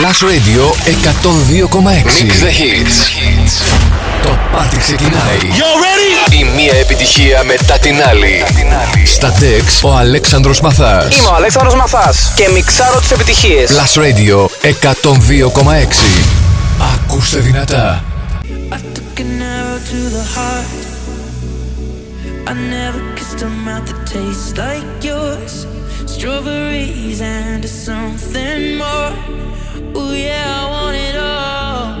Plus Radio 102,6. Mix the hits. Το πάρτι ξεκινάει. You ready? Η μία επιτυχία μετά την άλλη. Στα τεξ ο Αλέξανδρος Μαθάς. Είμαι ο Αλέξανδρος Μαθάς και μιξάρω τις επιτυχίες. Plus Radio 102,6. Ακούστε δυνατά. I took an arrow to the heart. I never kissed a mouth that tastes like yours. strawberries and something more. Oh yeah, I want it all.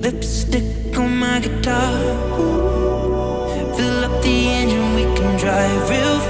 Lipstick on my guitar. Fill up the engine, we can drive real fast.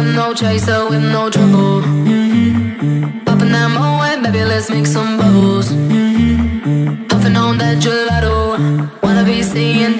with no chaser, with no trouble. Popping that moe, baby, let's make some bubbles. Puffing on that gelato, wanna be seeing.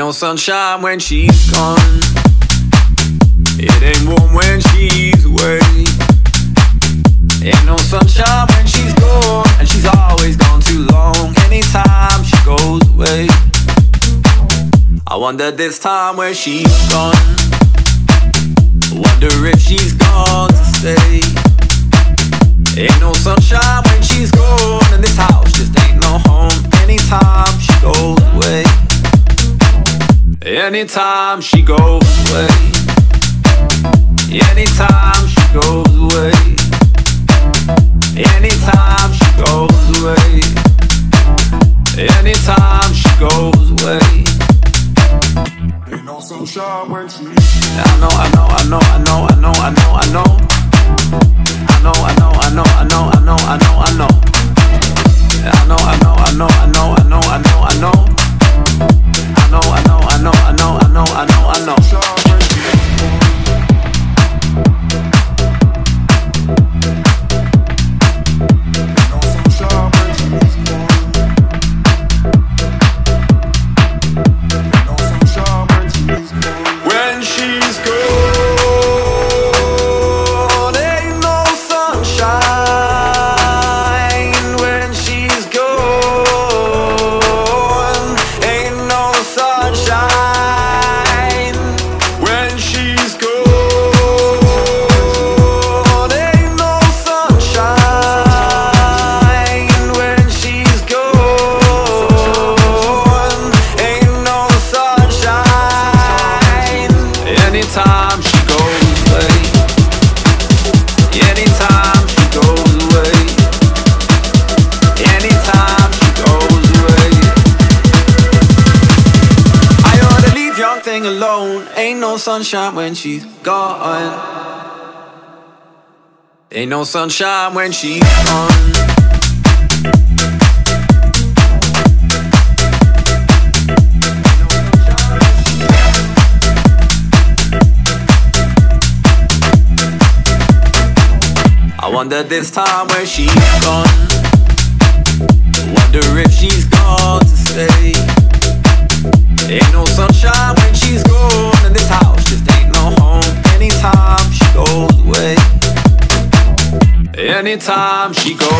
No sunshine when she's gone. It ain't warm when she's away. Ain't no sunshine when she's gone, and she's always gone too long. Anytime she goes away, I wonder this time where she's gone. Wonder if she's gone to stay. Ain't no sunshine when she's gone, and this house just ain't no home. Anytime she goes away. Anytime she goes away. Anytime she goes away. Anytime she goes away. Anytime she goes away. Ain't no sunshine when she I know, I know, I know, I know, I know, I know, I know. I know, I know, I know, I know, I know, I know, I know. I know, I know, I know, I know, I know, I know, I know. No sunshine when she's. I wonder this time where she's gone. Anytime she goes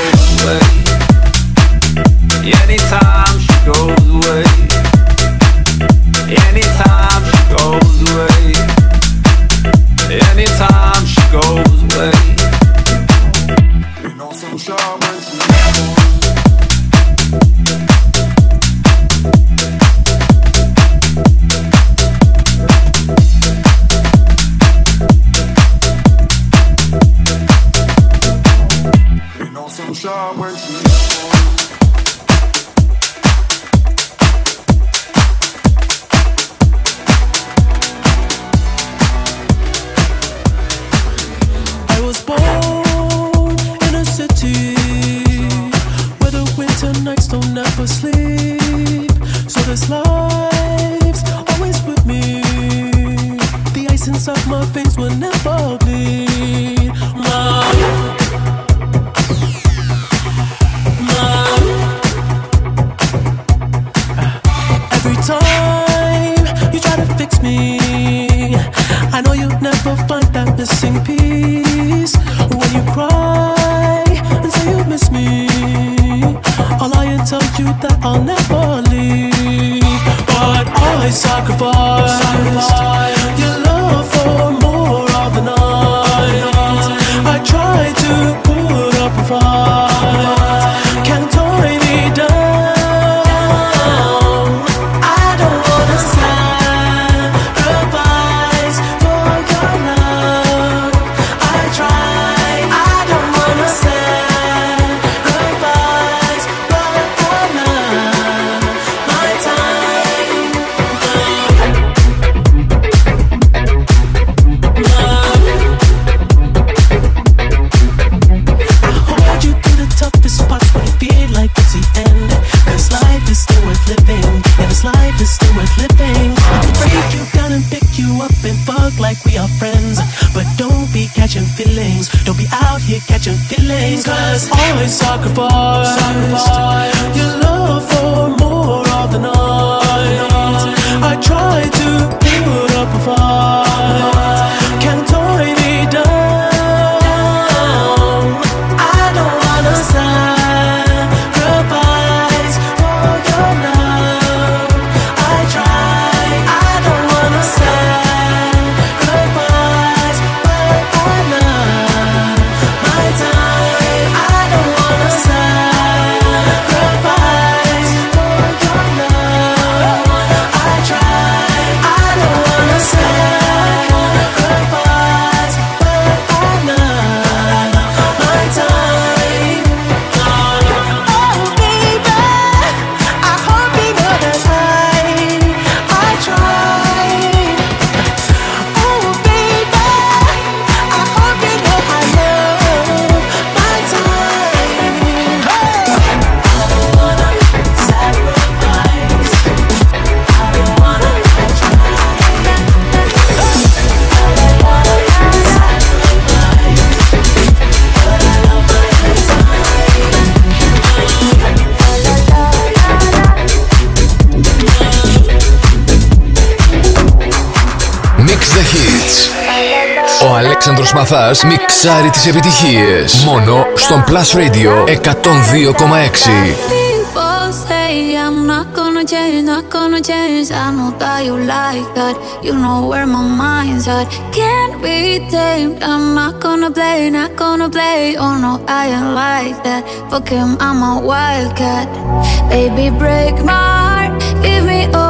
out here catching feelings. Cause always sacrifice, sacrifice your love for more of the night. I try to Αλέξανδρος Μαθάς μιξάρει τις επιτυχίες. Μόνο στον Plus Radio 102,6. People say I'm not gonna change, not gonna change. I know that you like that. You know where my mind's at. Can't be tamed. I'm not gonna play, not gonna play. Oh no, I ain't like that. Fuck him, I'm a wildcat. Baby, break my heart. Give me all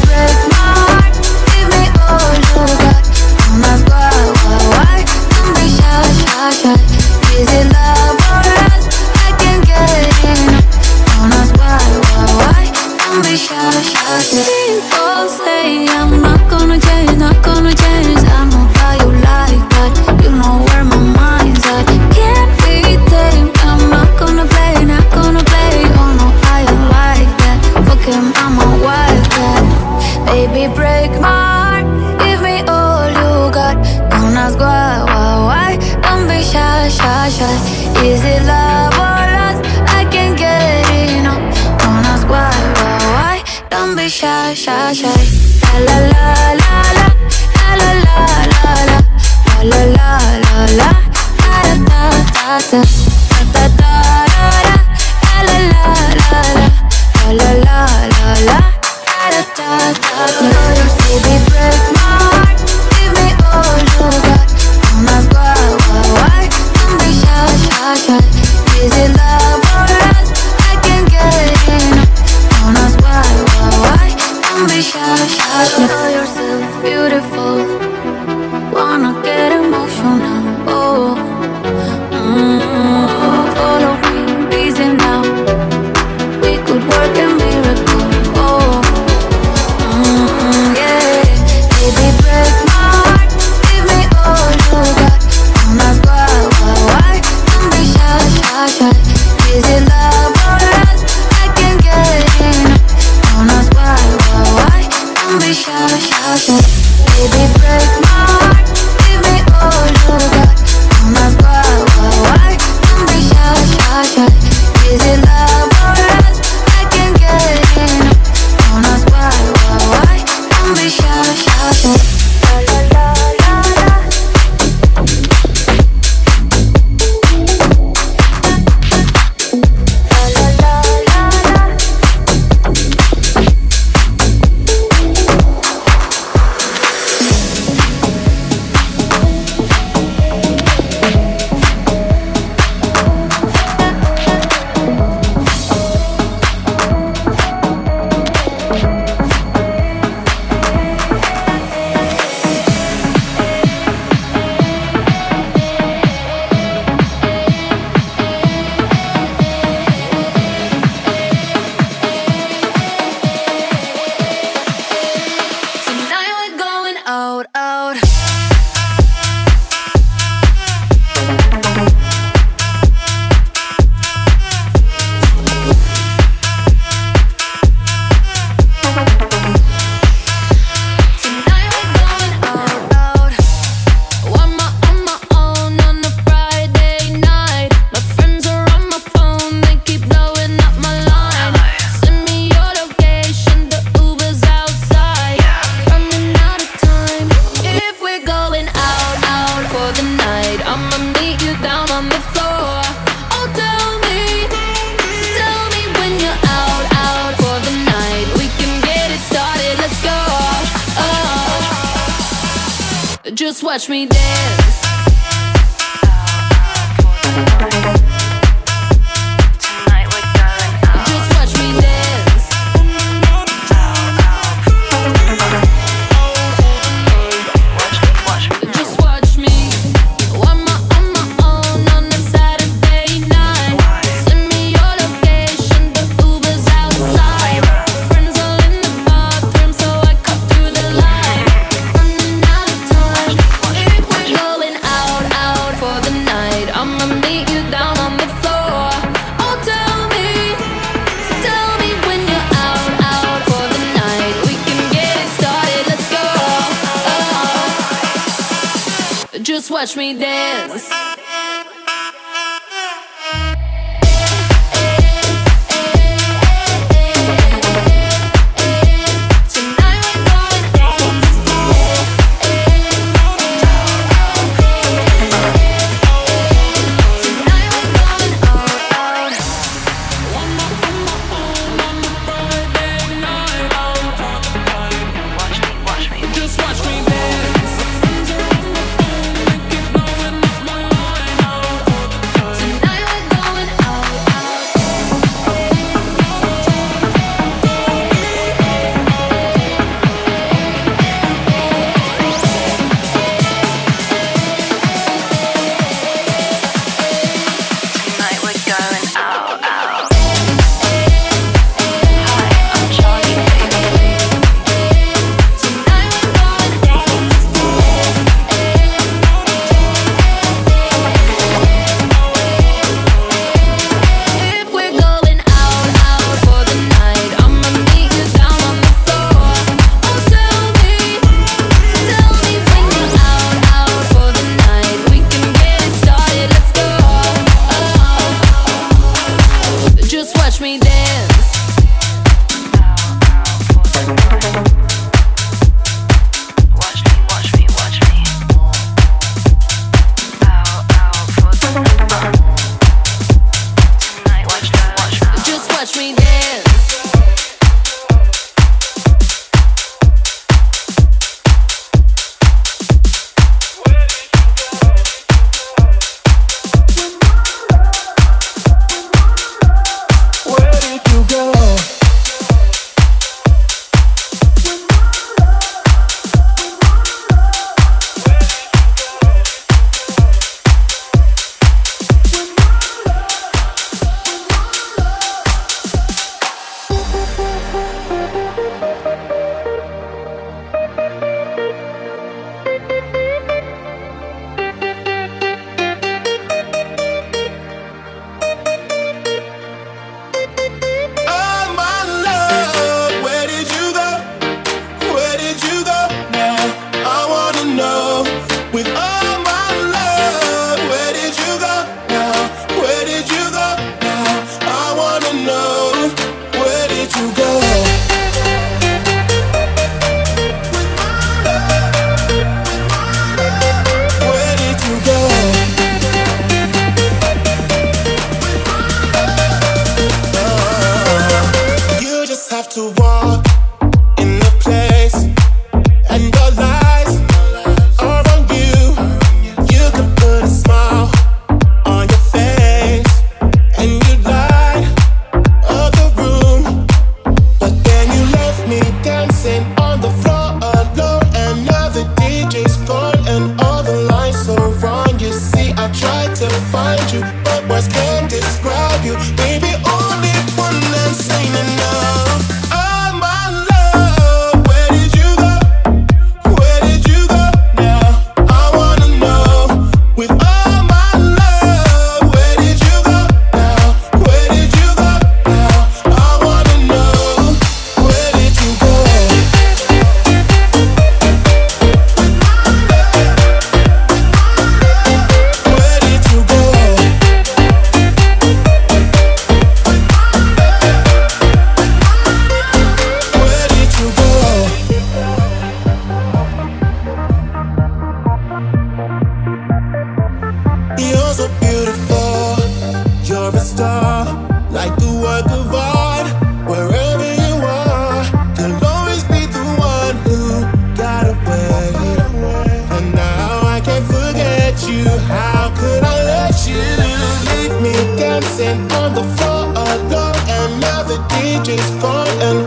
on the floor alone, and melody just gone. And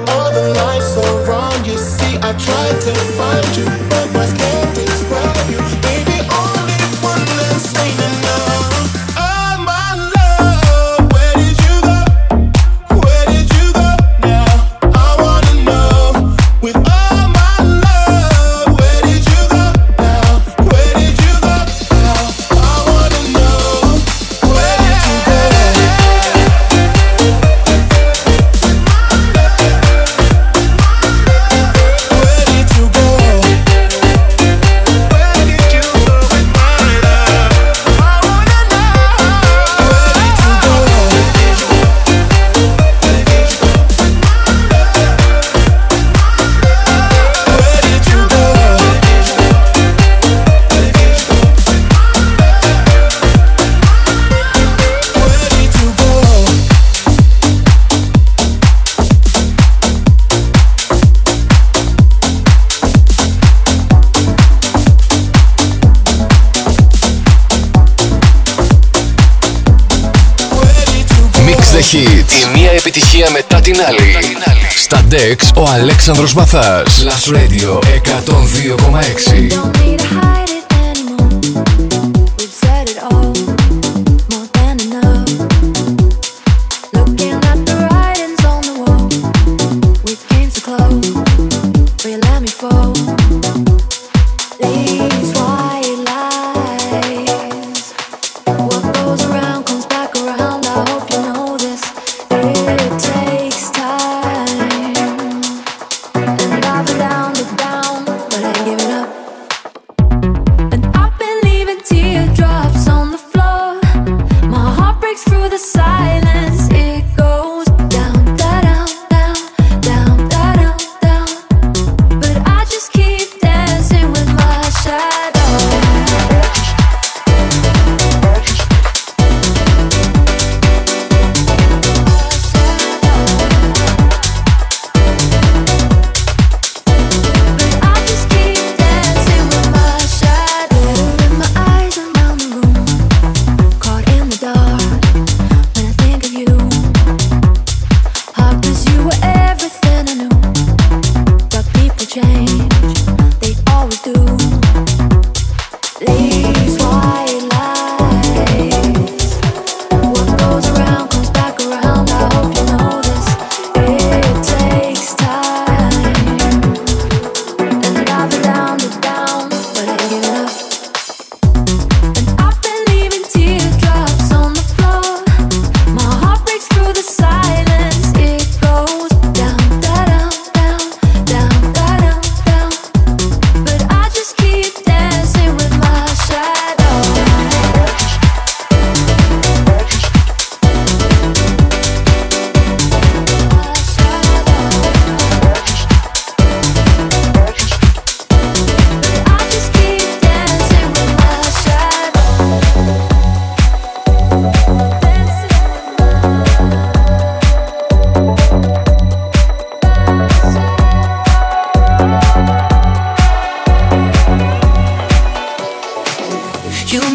Στατέξ Στα DEX ο Αλέξανδρος Μαθάς. Last Radio 102,6.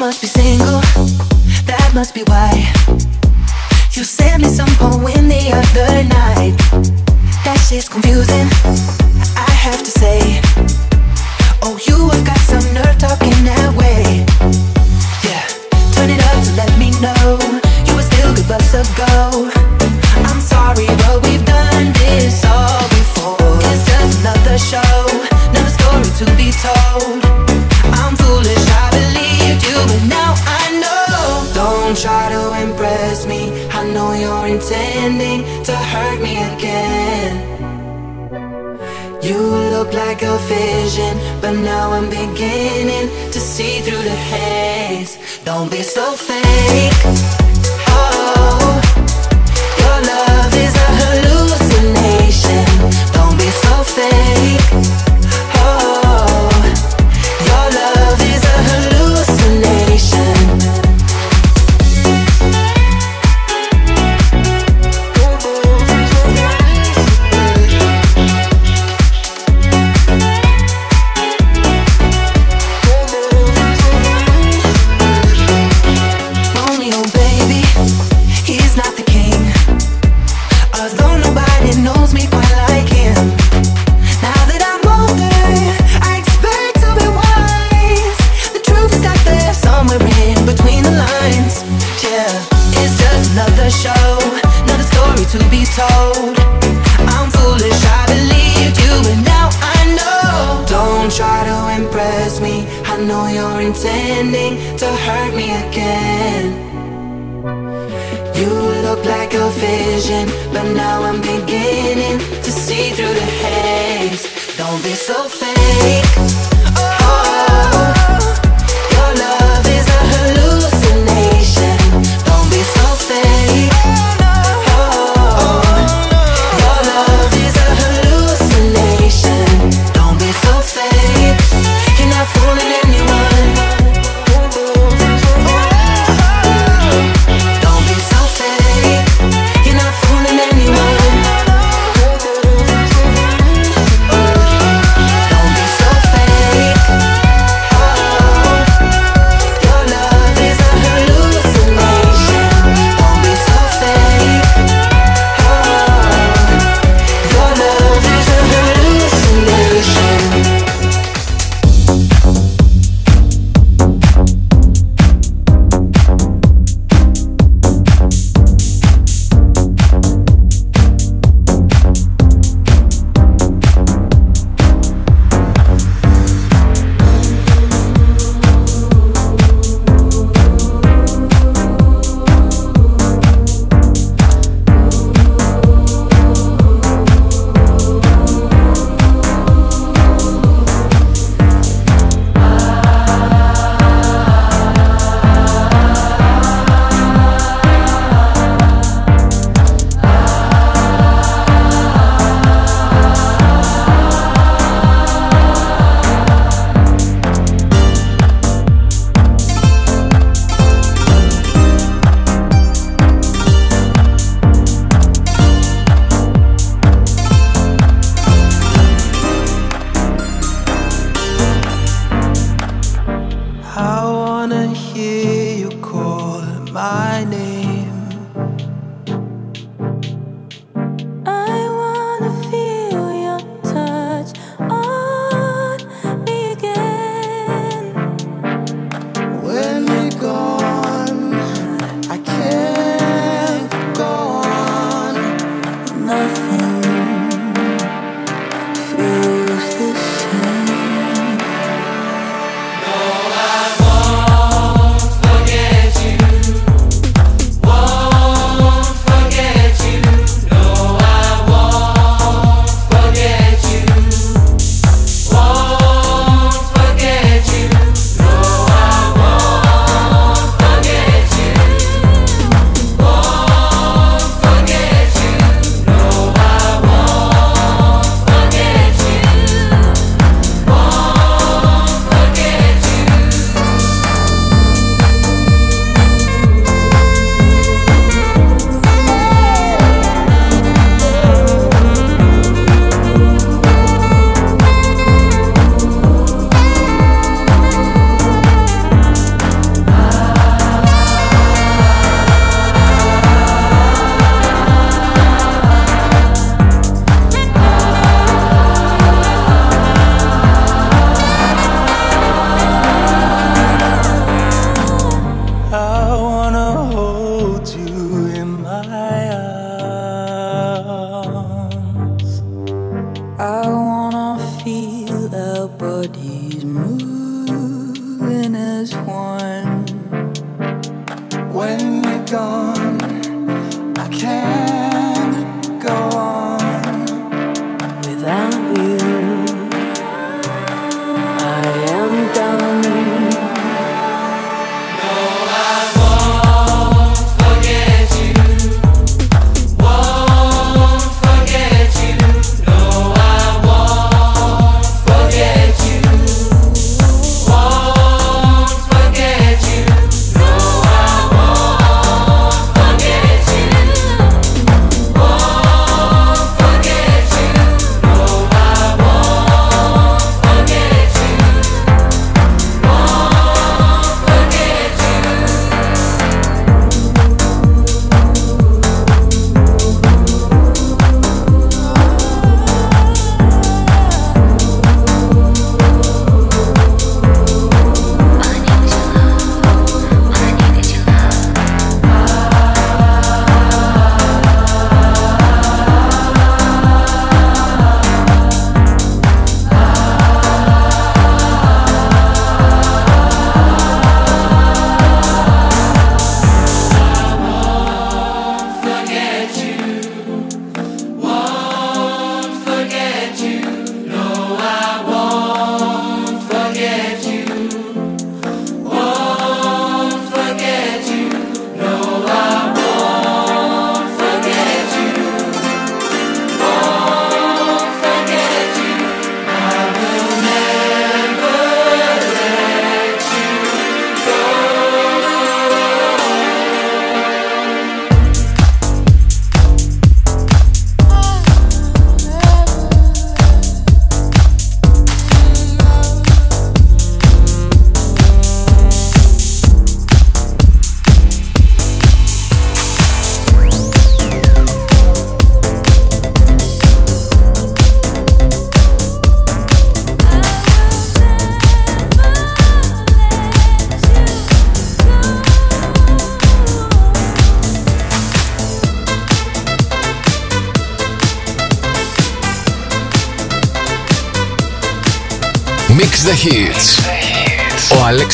must be single, that must be why. You sent me some poem the other night. That shit's confusing, I have to say. Oh, you have got some nerve talking that way. Yeah, turn it up to let me know. You would still give us a go. I'm sorry, but we've done this all before. It's just another show, another story to be told. try to impress me. I know you're intending to hurt me again. You look like a vision, but now I'm beginning to see through the haze. Don't be so fake. Oh, your love is a hallucination. Don't be so fake.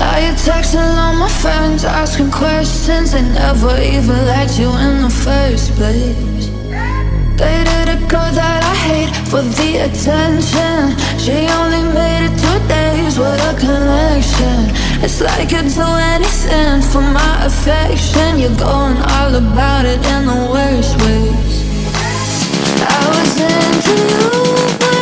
Now you're texting all my friends, asking questions? They never even liked you in the first place. They did a girl that I hate for the attention. She only made it two days, what a connection. It's like you'd do anything for my affection. You're going all about it in the worst ways. I was into you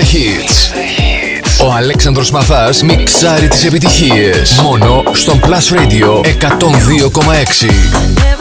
the hits. Ο Αλέξανδρος Μαθάς μιξάρει τις επιτυχίες. Μόνο στον Plus Radio 102,6.